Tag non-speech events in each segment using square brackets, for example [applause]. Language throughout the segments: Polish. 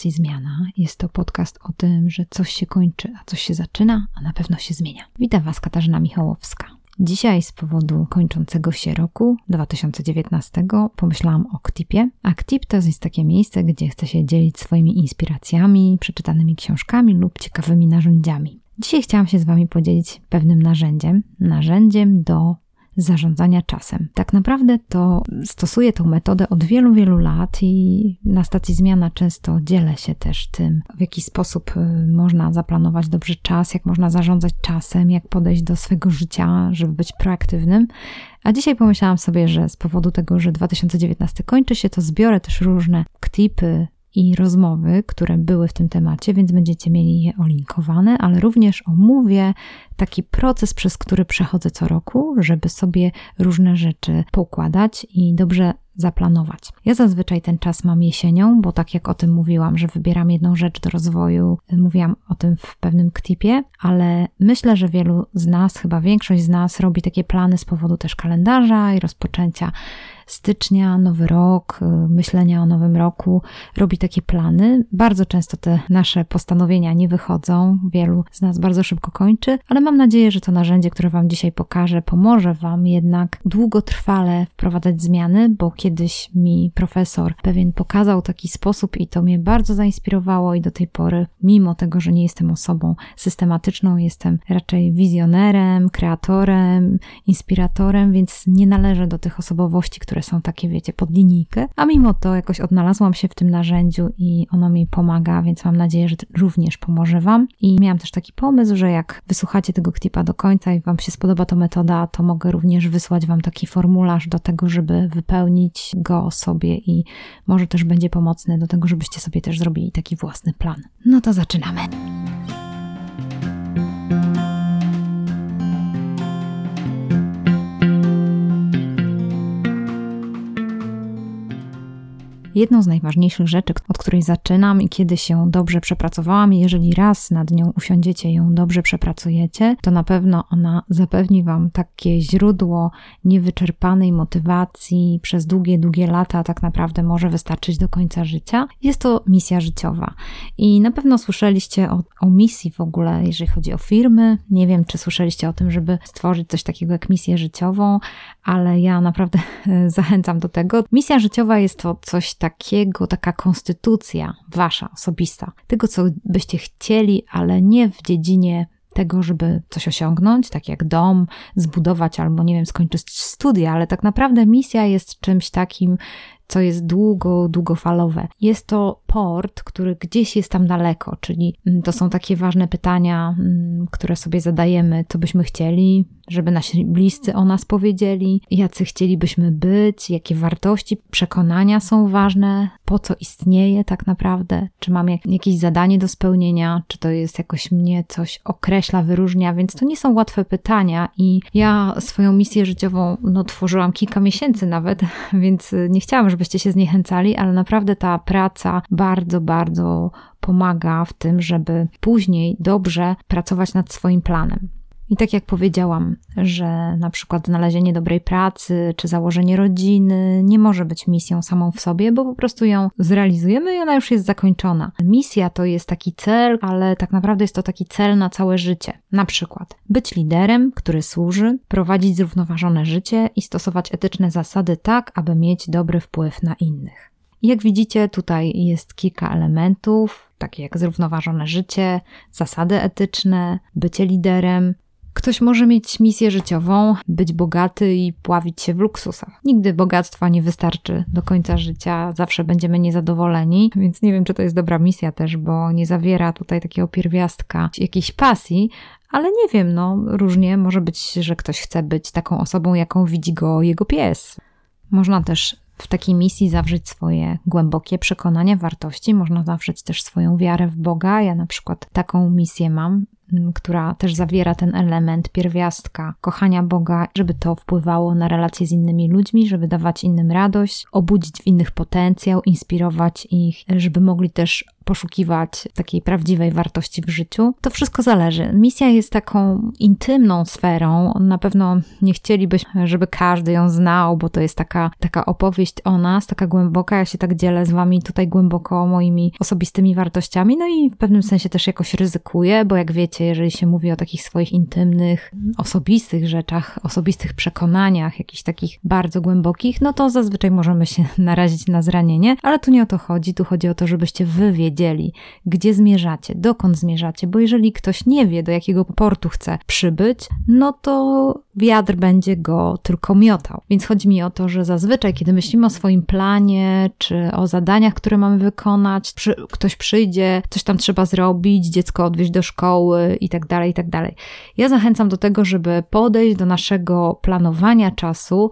stacji Zmiana. Jest to podcast o tym, że coś się kończy, a coś się zaczyna, a na pewno się zmienia. Witam Was Katarzyna Michałowska. Dzisiaj z powodu kończącego się roku 2019 pomyślałam o KTIP-ie. A KTIP to jest takie miejsce, gdzie chcę się dzielić swoimi inspiracjami, przeczytanymi książkami lub ciekawymi narzędziami. Dzisiaj chciałam się z Wami podzielić pewnym narzędziem, narzędziem do zarządzania czasem. Tak naprawdę to stosuję tą metodę od wielu, wielu lat i na stacji zmiana często dzielę się też tym, w jaki sposób y, można zaplanować dobrze czas, jak można zarządzać czasem, jak podejść do swojego życia, żeby być proaktywnym. A dzisiaj pomyślałam sobie, że z powodu tego, że 2019 kończy się, to zbiorę też różne ktipy, i rozmowy, które były w tym temacie, więc będziecie mieli je olinkowane, ale również omówię taki proces, przez który przechodzę co roku, żeby sobie różne rzeczy poukładać i dobrze zaplanować. Ja zazwyczaj ten czas mam jesienią, bo tak jak o tym mówiłam, że wybieram jedną rzecz do rozwoju, mówiłam o tym w pewnym ktipie, ale myślę, że wielu z nas, chyba większość z nas robi takie plany z powodu też kalendarza i rozpoczęcia stycznia, nowy rok, y, myślenia o nowym roku, robi takie plany. Bardzo często te nasze postanowienia nie wychodzą, wielu z nas bardzo szybko kończy, ale mam nadzieję, że to narzędzie, które Wam dzisiaj pokażę, pomoże Wam jednak długotrwale wprowadzać zmiany, bo kiedyś mi profesor pewien pokazał taki sposób i to mnie bardzo zainspirowało i do tej pory, mimo tego, że nie jestem osobą systematyczną, jestem raczej wizjonerem, kreatorem, inspiratorem, więc nie należę do tych osobowości, które są takie, wiecie, pod linijkę, a mimo to jakoś odnalazłam się w tym narzędziu i ono mi pomaga, więc mam nadzieję, że również pomoże Wam. I miałam też taki pomysł, że jak wysłuchacie tego klipa do końca i Wam się spodoba ta metoda, to mogę również wysłać Wam taki formularz do tego, żeby wypełnić go sobie i może też będzie pomocny do tego, żebyście sobie też zrobili taki własny plan. No to zaczynamy. Jedną z najważniejszych rzeczy, od której zaczynam i kiedy się dobrze przepracowałam, jeżeli raz nad nią usiądziecie ją dobrze przepracujecie, to na pewno ona zapewni Wam takie źródło niewyczerpanej motywacji przez długie, długie lata, tak naprawdę może wystarczyć do końca życia. Jest to misja życiowa. I na pewno słyszeliście o, o misji w ogóle, jeżeli chodzi o firmy. Nie wiem, czy słyszeliście o tym, żeby stworzyć coś takiego jak misję życiową, ale ja naprawdę [laughs] zachęcam do tego. Misja życiowa jest to coś takiego, taka konstytucja wasza, osobista, tego, co byście chcieli, ale nie w dziedzinie tego, żeby coś osiągnąć, tak jak dom zbudować albo, nie wiem, skończyć studia, ale tak naprawdę misja jest czymś takim, co jest długo, długofalowe. Jest to port, który gdzieś jest tam daleko, czyli mm, to są takie ważne pytania, mm, które sobie zadajemy, co byśmy chcieli, żeby nasi bliscy o nas powiedzieli, jacy chcielibyśmy być, jakie wartości, przekonania są ważne, po co istnieje tak naprawdę, czy mam jakieś zadanie do spełnienia, czy to jest jakoś mnie coś określa, wyróżnia, więc to nie są łatwe pytania i ja swoją misję życiową no, tworzyłam kilka miesięcy nawet, [laughs] więc nie chciałam, żebyście się zniechęcali, ale naprawdę ta praca bardzo, bardzo pomaga w tym, żeby później dobrze pracować nad swoim planem. I tak jak powiedziałam, że na przykład znalezienie dobrej pracy czy założenie rodziny nie może być misją samą w sobie, bo po prostu ją zrealizujemy i ona już jest zakończona. Misja to jest taki cel, ale tak naprawdę jest to taki cel na całe życie. Na przykład być liderem, który służy, prowadzić zrównoważone życie i stosować etyczne zasady tak, aby mieć dobry wpływ na innych. Jak widzicie, tutaj jest kilka elementów, takie jak zrównoważone życie, zasady etyczne, bycie liderem, Ktoś może mieć misję życiową, być bogaty i pławić się w luksusach. Nigdy bogactwa nie wystarczy do końca życia, zawsze będziemy niezadowoleni, więc nie wiem, czy to jest dobra misja też, bo nie zawiera tutaj takiego pierwiastka jakiejś pasji, ale nie wiem, no różnie może być, że ktoś chce być taką osobą, jaką widzi go jego pies. Można też w takiej misji zawrzeć swoje głębokie przekonania, wartości, można zawrzeć też swoją wiarę w Boga. Ja na przykład taką misję mam która też zawiera ten element pierwiastka kochania Boga, żeby to wpływało na relacje z innymi ludźmi, żeby dawać innym radość, obudzić w innych potencjał, inspirować ich, żeby mogli też poszukiwać takiej prawdziwej wartości w życiu. To wszystko zależy. Misja jest taką intymną sferą. Na pewno nie chcielibyśmy, żeby każdy ją znał, bo to jest taka, taka opowieść o nas, taka głęboka. Ja się tak dzielę z wami tutaj głęboko moimi osobistymi wartościami, no i w pewnym sensie też jakoś ryzykuję, bo jak wiecie, jeżeli się mówi o takich swoich intymnych, osobistych rzeczach, osobistych przekonaniach, jakichś takich bardzo głębokich, no to zazwyczaj możemy się [laughs] narazić na zranienie, ale tu nie o to chodzi. Tu chodzi o to, żebyście wy wiedzieli, gdzie zmierzacie, dokąd zmierzacie, bo jeżeli ktoś nie wie, do jakiego portu chce przybyć, no to wiatr będzie go tylko miotał. Więc chodzi mi o to, że zazwyczaj, kiedy myślimy o swoim planie, czy o zadaniach, które mamy wykonać, przy, ktoś przyjdzie, coś tam trzeba zrobić, dziecko odwieźć do szkoły i tak dalej, i tak dalej. Ja zachęcam do tego, żeby podejść do naszego planowania czasu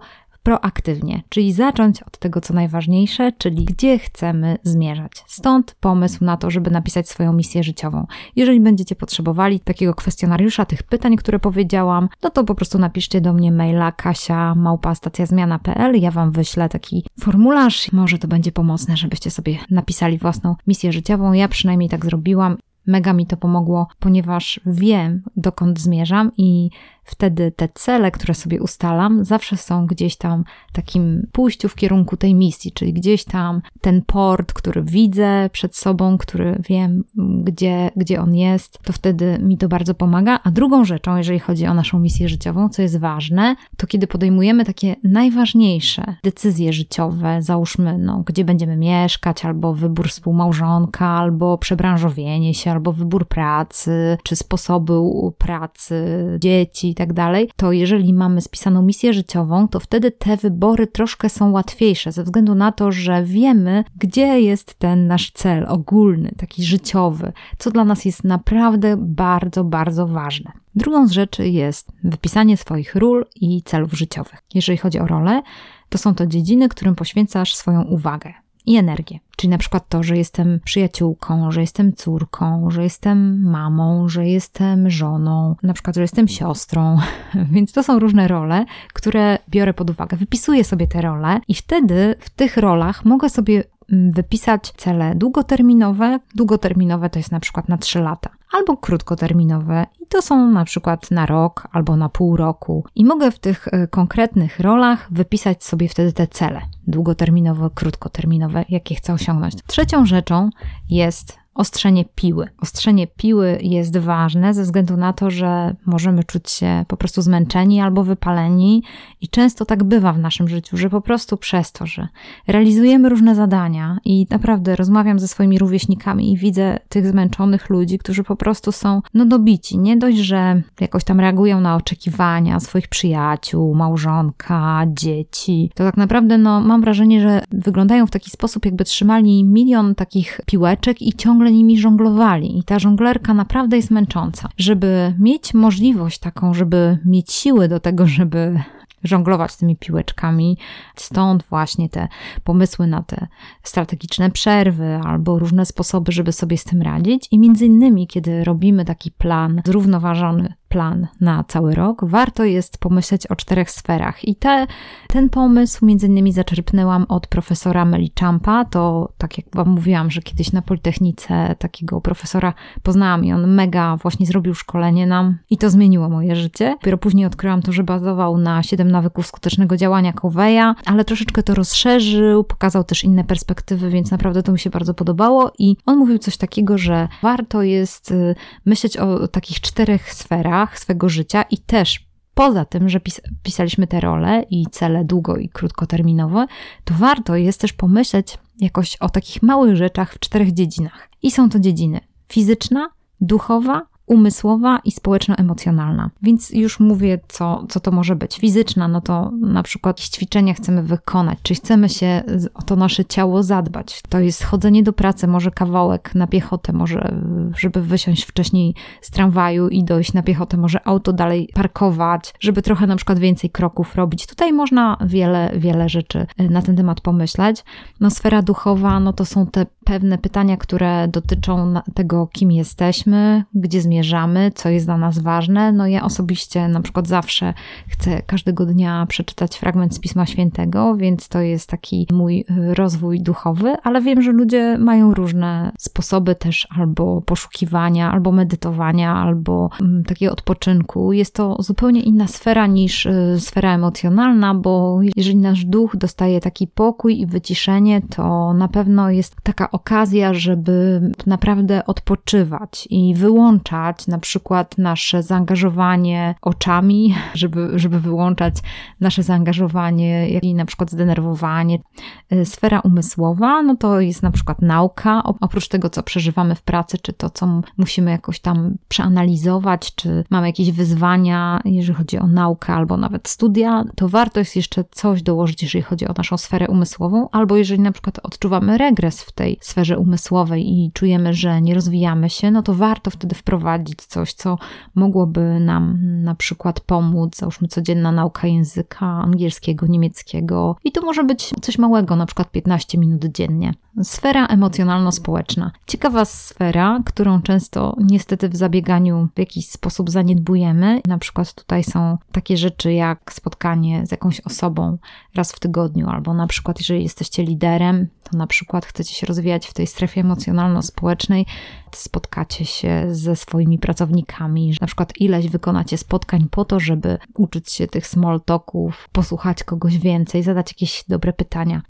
proaktywnie, czyli zacząć od tego, co najważniejsze, czyli gdzie chcemy zmierzać. Stąd pomysł na to, żeby napisać swoją misję życiową. Jeżeli będziecie potrzebowali takiego kwestionariusza, tych pytań, które powiedziałam, no to po prostu napiszcie do mnie maila kasia małpa.stacjazmiana.pl ja Wam wyślę taki formularz. Może to będzie pomocne, żebyście sobie napisali własną misję życiową. Ja przynajmniej tak zrobiłam Mega mi to pomogło, ponieważ wiem, dokąd zmierzam i wtedy te cele, które sobie ustalam, zawsze są gdzieś tam takim pójściu w kierunku tej misji, czyli gdzieś tam ten port, który widzę przed sobą, który wiem, gdzie, gdzie on jest, to wtedy mi to bardzo pomaga. A drugą rzeczą, jeżeli chodzi o naszą misję życiową, co jest ważne, to kiedy podejmujemy takie najważniejsze decyzje życiowe, załóżmy, no, gdzie będziemy mieszkać, albo wybór współmałżonka, albo przebranżowienie się, albo wybór pracy, czy sposobu pracy, dzieci, tak dalej, to jeżeli mamy spisaną misję życiową, to wtedy te wybory troszkę są łatwiejsze, ze względu na to, że wiemy, gdzie jest ten nasz cel ogólny, taki życiowy, co dla nas jest naprawdę bardzo, bardzo ważne. Drugą z rzeczy jest wypisanie swoich ról i celów życiowych. Jeżeli chodzi o role, to są to dziedziny, którym poświęcasz swoją uwagę i energię. Czyli na przykład to, że jestem przyjaciółką, że jestem córką, że jestem mamą, że jestem żoną, na przykład, że jestem siostrą. [laughs] Więc to są różne role, które biorę pod uwagę. Wypisuję sobie te role i wtedy w tych rolach mogę sobie mm, wypisać cele długoterminowe. Długoterminowe to jest na przykład na 3 lata, albo krótkoterminowe i to są na przykład na rok albo na pół roku. I mogę w tych e, konkretnych rolach wypisać sobie wtedy te cele długoterminowe, krótkoterminowe, jakie chcę osiągnąć. Trzecią rzeczą jest ostrzenie piły. Ostrzenie piły jest ważne ze względu na to, że możemy czuć się po prostu zmęczeni albo wypaleni i często tak bywa w naszym życiu, że po prostu przez to, że realizujemy różne zadania i naprawdę rozmawiam ze swoimi rówieśnikami i widzę tych zmęczonych ludzi, którzy po prostu są no dobici. Nie dość, że jakoś tam reagują na oczekiwania swoich przyjaciół, małżonka, dzieci, to tak naprawdę no mam wrażenie, że wyglądają w taki sposób, jakby trzymali milion takich piłeczek i ciągle ciągle nimi żonglowali. I ta żonglerka naprawdę jest męcząca. Żeby mieć możliwość taką, żeby mieć siły do tego, żeby żonglować tymi piłeczkami. Stąd właśnie te pomysły na te strategiczne przerwy albo różne sposoby, żeby sobie z tym radzić. I między innymi, kiedy robimy taki plan zrównoważony plan na cały rok, warto jest pomyśleć o czterech sferach. I te, ten pomysł między innymi zaczerpnęłam od profesora Melichampa. To tak jak Wam mówiłam, że kiedyś na Politechnice takiego profesora poznałam i on mega właśnie zrobił szkolenie nam i to zmieniło moje życie. Dopiero później odkryłam to, że bazował na 7 nawyków skutecznego działania Coveya, ale troszeczkę to rozszerzył, pokazał też inne perspektywy, więc naprawdę to mi się bardzo podobało i on mówił coś takiego, że warto jest y, myśleć o takich czterech sferach, swego życia i też poza tym, że pis pisaliśmy te role i cele długo i krótkoterminowe, to warto jest też pomyśleć jakoś o takich małych rzeczach w czterech dziedzinach. I są to dziedziny fizyczna, duchowa, umysłowa i społeczno-emocjonalna. Więc już mówię, co, co to może być. Fizyczna, no to na przykład ćwiczenia chcemy wykonać, czy chcemy się o to nasze ciało zadbać. To jest chodzenie do pracy, może kawałek na piechotę, może żeby wysiąść wcześniej z tramwaju i dojść na piechotę, może auto dalej parkować, żeby trochę na przykład więcej kroków robić. Tutaj można wiele, wiele rzeczy e, na ten temat pomyśleć. No sfera duchowa, no to są te pewne pytania, które dotyczą tego, kim jesteśmy, gdzie zmierzamy, zamierzamy, co jest dla nas ważne. No ja osobiście na przykład zawsze chcę każdego dnia przeczytać fragment z Pisma Świętego, więc to jest taki mój y, rozwój duchowy, ale wiem, że ludzie mają różne sposoby też albo poszukiwania, albo medytowania, albo mm, takiego odpoczynku. Jest to zupełnie inna sfera niż y, sfera emocjonalna, bo jeżeli nasz duch dostaje taki pokój i wyciszenie, to na pewno jest taka okazja, żeby naprawdę odpoczywać i wyłączać na przykład nasze zaangażowanie oczami, żeby, żeby wyłączać nasze zaangażowanie, i na przykład zdenerwowanie. Y, sfera umysłowa, no to jest na przykład nauka, oprócz tego, co przeżywamy w pracy, czy to, co musimy jakoś tam przeanalizować, czy mamy jakieś wyzwania, jeżeli chodzi o naukę albo nawet studia, to warto jest jeszcze coś dołożyć, jeżeli chodzi o naszą sferę umysłową, albo jeżeli na przykład odczuwamy regres w tej sferze umysłowej i czujemy, że nie rozwijamy się, no to warto wtedy wprowadzić coś, co mogłoby nam na przykład pomóc, załóżmy codzienna nauka języka angielskiego, niemieckiego i to może być coś małego, na przykład 15 minut dziennie. Sfera emocjonalno-społeczna. Ciekawa sfera, którą często niestety w zabieganiu w jakiś sposób zaniedbujemy. Na przykład tutaj są takie rzeczy jak spotkanie z jakąś osobą raz w tygodniu, albo na przykład jeżeli jesteście liderem, to na przykład chcecie się rozwijać w tej strefie emocjonalno-społecznej, spotkacie się ze swoimi pracownikami, na przykład ileś wykonacie spotkań po to, żeby uczyć się tych small talków, posłuchać kogoś więcej, zadać jakieś dobre pytania.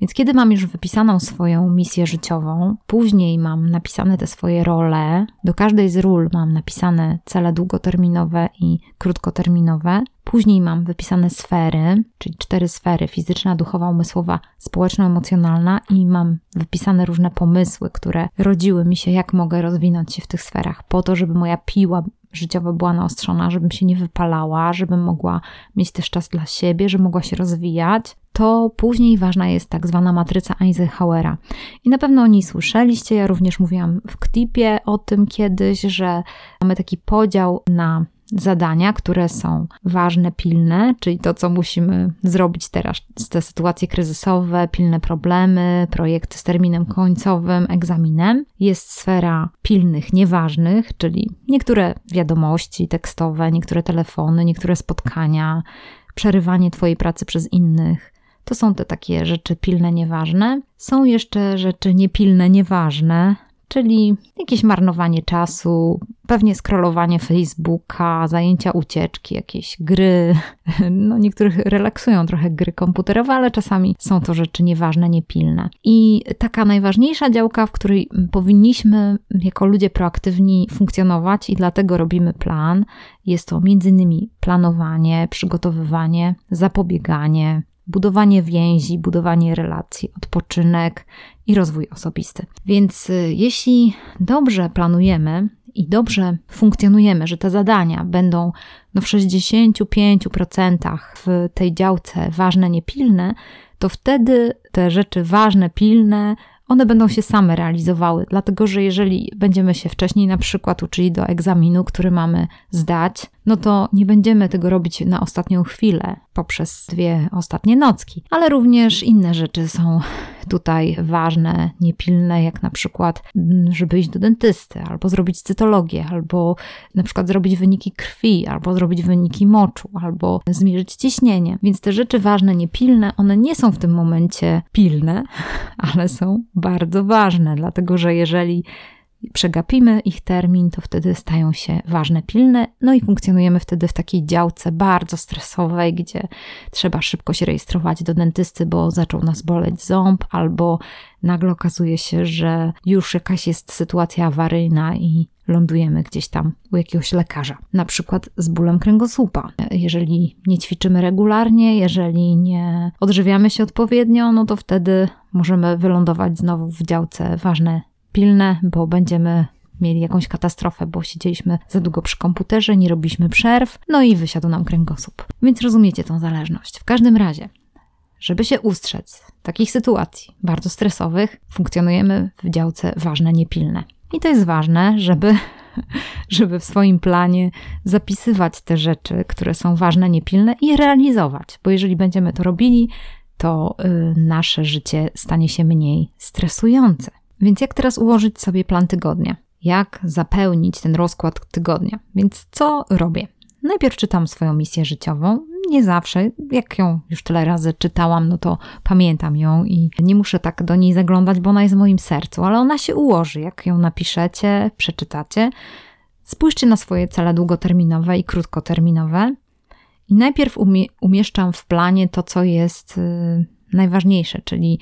Więc kiedy mam już wypisaną swoją misję życiową, później mam napisane te swoje role, do każdej z ról mam napisane cele długoterminowe i krótkoterminowe, Później mam wypisane sfery, czyli cztery sfery: fizyczna, duchowa, umysłowa, społeczno-emocjonalna, i mam wypisane różne pomysły, które rodziły mi się, jak mogę rozwinąć się w tych sferach, po to, żeby moja piła życiowa była naostrzona, żebym się nie wypalała, żebym mogła mieć też czas dla siebie, żeby mogła się rozwijać, to później ważna jest tak zwana matryca Eisenhowera. I na pewno o niej słyszeliście, ja również mówiłam w Ktipie o tym kiedyś, że mamy taki podział na zadania, które są ważne, pilne, czyli to, co musimy zrobić teraz, te sytuacje kryzysowe, pilne problemy, projekty z terminem końcowym, egzaminem. Jest sfera pilnych, nieważnych, czyli niektóre wiadomości tekstowe, niektóre telefony, niektóre spotkania, przerywanie Twojej pracy przez innych. To są te takie rzeczy pilne, nieważne. Są jeszcze rzeczy niepilne, nieważne, czyli jakieś marnowanie czasu, pewnie scrollowanie Facebooka, zajęcia ucieczki, jakieś gry. [laughs] No, niektórych relaksują trochę gry komputerowe, ale czasami są to rzeczy nieważne, niepilne. I taka najważniejsza działka, w której powinniśmy jako ludzie proaktywni funkcjonować i dlatego robimy plan, jest to innymi planowanie, przygotowywanie, zapobieganie, budowanie więzi, budowanie relacji, odpoczynek i rozwój osobisty. Więc y, jeśli dobrze planujemy i dobrze funkcjonujemy, że te zadania będą no, w 65% w tej działce ważne, niepilne, to wtedy te rzeczy ważne, pilne, one będą się same realizowały, dlatego że jeżeli będziemy się wcześniej na przykład uczyli do egzaminu, który mamy zdać, no to nie będziemy tego robić na ostatnią chwilę poprzez dwie ostatnie nocki, ale również inne rzeczy są tutaj ważne, niepilne, jak na przykład, mm, żeby iść do dentysty, albo zrobić cytologię, albo na przykład zrobić wyniki krwi, albo zrobić wyniki moczu, albo zmierzyć ciśnienie. Więc te rzeczy ważne, niepilne, one nie są w tym momencie pilne, [laughs] ale są bardzo ważne, dlatego że jeżeli przegapimy ich termin, to wtedy stają się ważne, pilne, no i funkcjonujemy wtedy w takiej działce bardzo stresowej, gdzie trzeba szybko się rejestrować do dentysty, bo zaczął nas boleć ząb, albo nagle okazuje się, że już jakaś jest sytuacja awaryjna i lądujemy gdzieś tam u jakiegoś lekarza, na przykład z bólem kręgosłupa. Jeżeli nie ćwiczymy regularnie, jeżeli nie odżywiamy się odpowiednio, no to wtedy możemy wylądować znowu w działce ważne pilne, bo będziemy mieli jakąś katastrofę, bo siedzieliśmy za długo przy komputerze, nie robiliśmy przerw, no i wysiadł nam kręgosłup. Więc rozumiecie tą zależność. W każdym razie, żeby się ustrzec takich sytuacji bardzo stresowych, funkcjonujemy w działce ważne, niepilne. I to jest ważne, żeby, [laughs] żeby w swoim planie zapisywać te rzeczy, które są ważne, niepilne i realizować, bo jeżeli będziemy to robili, to y, nasze życie stanie się mniej stresujące. Więc jak teraz ułożyć sobie plan tygodnia? jak zapełnić ten rozkład tygodnia. Więc co robię? Najpierw czytam swoją misję życiową. Nie zawsze, jak ją już tyle razy czytałam, no to pamiętam ją i nie muszę tak do niej zaglądać, bo ona jest w moim sercu, ale ona się ułoży, jak ją napiszecie, przeczytacie. Spójrzcie na swoje cele długoterminowe i krótkoterminowe. I najpierw umie umieszczam w planie to, co jest y, najważniejsze, czyli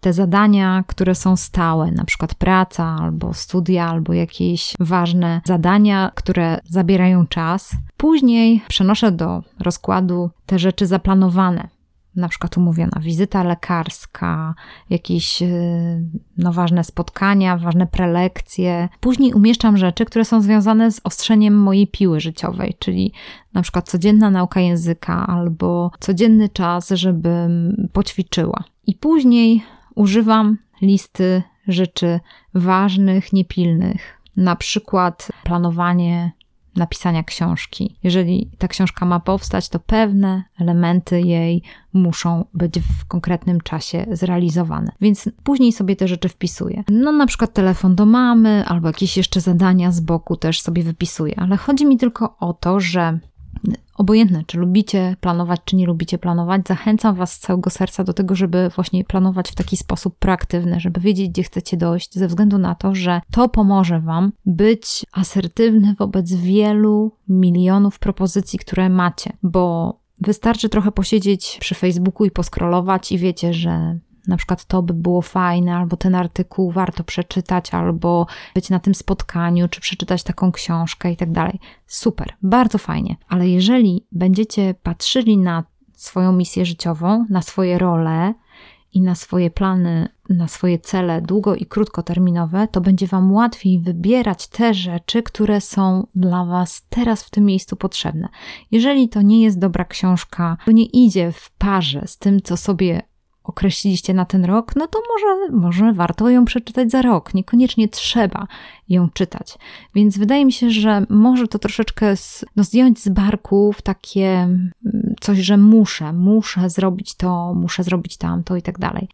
te zadania, które są stałe, na przykład praca albo studia, albo jakieś ważne zadania, które zabierają czas. Później przenoszę do rozkładu te rzeczy zaplanowane, na przykład umówiona wizyta lekarska, jakieś y, no, ważne spotkania, ważne prelekcje. Później umieszczam rzeczy, które są związane z ostrzeniem mojej piły życiowej, czyli na przykład codzienna nauka języka albo codzienny czas, żebym poćwiczyła. I później używam listy rzeczy ważnych, niepilnych, na przykład planowanie napisania książki. Jeżeli ta książka ma powstać, to pewne elementy jej muszą być w konkretnym czasie zrealizowane. Więc później sobie te rzeczy wpisuję. No na przykład telefon do mamy albo jakieś jeszcze zadania z boku też sobie wypisuję, ale chodzi mi tylko o to, że Obojętne, czy lubicie planować, czy nie lubicie planować, zachęcam Was z całego serca do tego, żeby właśnie planować w taki sposób proaktywny, żeby wiedzieć, gdzie chcecie dojść, ze względu na to, że to pomoże Wam być asertywny wobec wielu milionów propozycji, które macie, bo wystarczy trochę posiedzieć przy Facebooku i poskrolować, i wiecie, że na przykład to by było fajne, albo ten artykuł warto przeczytać, albo być na tym spotkaniu, czy przeczytać taką książkę i tak dalej. Super, bardzo fajnie. Ale jeżeli będziecie patrzyli na swoją misję życiową, na swoje role i na swoje plany, na swoje cele długo i krótkoterminowe, to będzie Wam łatwiej wybierać te rzeczy, które są dla Was teraz w tym miejscu potrzebne. Jeżeli to nie jest dobra książka, to nie idzie w parze z tym, co sobie określiliście na ten rok, no to może, może warto ją przeczytać za rok. Niekoniecznie trzeba ją czytać. Więc wydaje mi się, że może to troszeczkę z, no zdjąć z barków takie mm, coś, że muszę, muszę zrobić to, muszę zrobić tamto i tak dalej.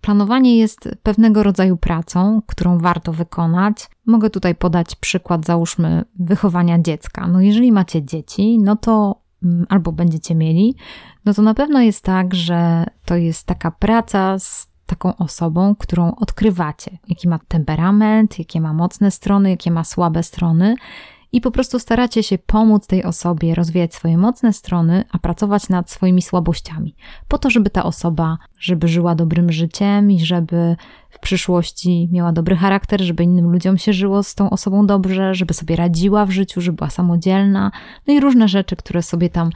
Planowanie jest pewnego rodzaju pracą, którą warto wykonać. Mogę tutaj podać przykład, załóżmy, wychowania dziecka. No, jeżeli macie dzieci, no to albo będziecie mieli, no to na pewno jest tak, że to jest taka praca z taką osobą, którą odkrywacie, jaki ma temperament, jakie ma mocne strony, jakie ma słabe strony. I po prostu staracie się pomóc tej osobie rozwijać swoje mocne strony, a pracować nad swoimi słabościami, po to, żeby ta osoba, żeby żyła dobrym życiem i żeby w przyszłości miała dobry charakter, żeby innym ludziom się żyło z tą osobą dobrze, żeby sobie radziła w życiu, żeby była samodzielna, no i różne rzeczy, które sobie tam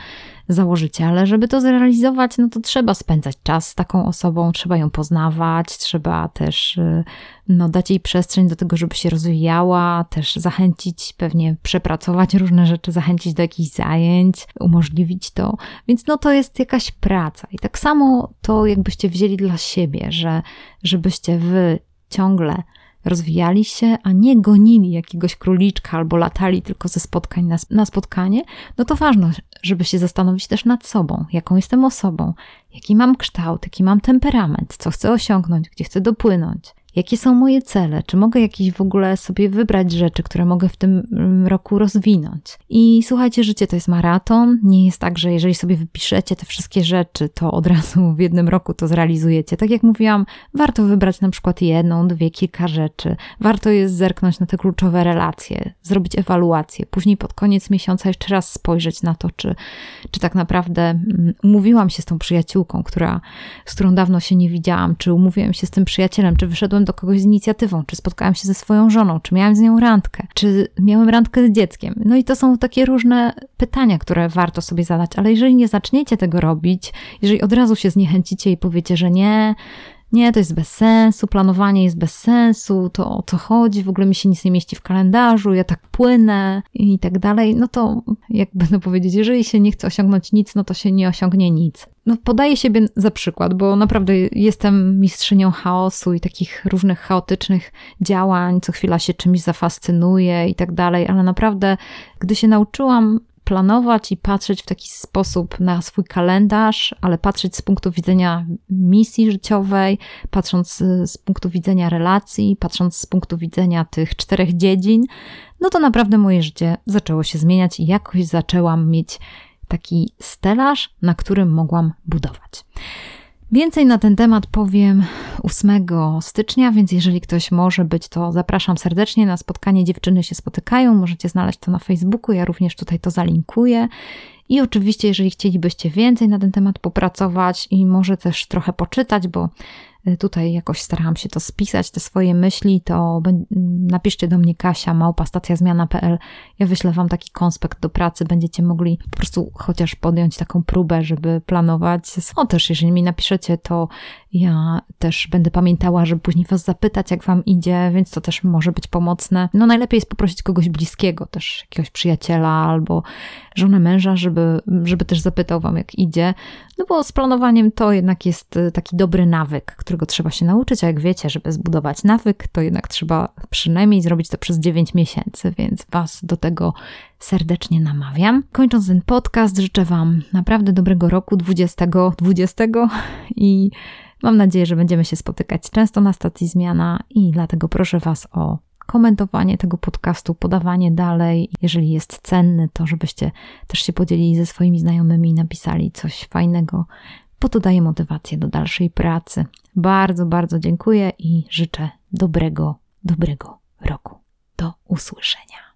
założycie, ale żeby to zrealizować, no to trzeba spędzać czas z taką osobą, trzeba ją poznawać, trzeba też y, no, dać jej przestrzeń do tego, żeby się rozwijała, też zachęcić, pewnie przepracować różne rzeczy, zachęcić do jakichś zajęć, umożliwić to. Więc no to jest jakaś praca. I tak samo to jakbyście wzięli dla siebie, że żebyście wy ciągle rozwijali się, a nie gonili jakiegoś króliczka albo latali tylko ze spotkań na, na spotkanie, no to ważne, żeby się zastanowić też nad sobą, jaką jestem osobą, jaki mam kształt, jaki mam temperament, co chcę osiągnąć, gdzie chcę dopłynąć. Jakie są moje cele? Czy mogę jakieś w ogóle sobie wybrać rzeczy, które mogę w tym mm, roku rozwinąć? I słuchajcie, życie to jest maraton. Nie jest tak, że jeżeli sobie wypiszecie te wszystkie rzeczy, to od razu w jednym roku to zrealizujecie. Tak jak mówiłam, warto wybrać na przykład jedną, dwie, kilka rzeczy. Warto jest zerknąć na te kluczowe relacje, zrobić ewaluację, później pod koniec miesiąca jeszcze raz spojrzeć na to, czy, czy tak naprawdę mm, umówiłam się z tą przyjaciółką, która, z którą dawno się nie widziałam, czy umówiłam się z tym przyjacielem, czy wyszedłem do kogoś z inicjatywą, czy spotkałam się ze swoją żoną, czy miałam z nią randkę, czy miałem randkę z dzieckiem. No i to są takie różne pytania, które warto sobie zadać, ale jeżeli nie zaczniecie tego robić, jeżeli od razu się zniechęcicie i powiecie, że nie, nie, to jest bez sensu, planowanie jest bez sensu, to o co chodzi, w ogóle mi się nic nie mieści w kalendarzu, ja tak płynę i tak dalej, no to jak będę powiedzieć, jeżeli się nie chce osiągnąć nic, no to się nie osiągnie nic. No podaję siebie za przykład, bo naprawdę jestem mistrzynią chaosu i takich różnych chaotycznych działań, co chwila się czymś zafascynuję i tak dalej, ale naprawdę, gdy się nauczyłam planować i patrzeć w taki sposób na swój kalendarz, ale patrzeć z punktu widzenia misji życiowej, patrząc z punktu widzenia relacji, patrząc z punktu widzenia tych czterech dziedzin, no to naprawdę moje życie zaczęło się zmieniać i jakoś zaczęłam mieć taki stelaż, na którym mogłam budować. Więcej na ten temat powiem 8 stycznia, więc jeżeli ktoś może być, to zapraszam serdecznie na spotkanie Dziewczyny się spotykają. Możecie znaleźć to na Facebooku, ja również tutaj to zalinkuję. I oczywiście, jeżeli chcielibyście więcej na ten temat popracować i może też trochę poczytać, bo tutaj jakoś starałam się to spisać, te swoje myśli, to napiszcie do mnie Kasia, małpa stacjazmiana.pl. Ja wyślę Wam taki konspekt do pracy, będziecie mogli po prostu chociaż podjąć taką próbę, żeby planować. O też, jeżeli mi napiszecie, to ja też będę pamiętała, żeby później Was zapytać, jak Wam idzie, więc to też może być pomocne. No najlepiej jest poprosić kogoś bliskiego, też jakiegoś przyjaciela albo żonę męża, żeby, żeby też zapytał Wam, jak idzie. No bo z planowaniem to jednak jest y, taki dobry nawyk, którego trzeba się nauczyć, a jak wiecie, żeby zbudować nawyk, to jednak trzeba przynajmniej zrobić to przez 9 miesięcy, więc Was do tego serdecznie namawiam. Kończąc ten podcast, życzę Wam naprawdę dobrego roku 2020 i mam nadzieję, że będziemy się spotykać często na stacji Zmiana i dlatego proszę Was o komentowanie tego podcastu, podawanie dalej. Jeżeli jest cenny, to żebyście też się podzielili ze swoimi znajomymi i napisali coś fajnego, bo to daje motywację do dalszej pracy. Bardzo, bardzo dziękuję i życzę dobrego, dobrego roku. Do usłyszenia.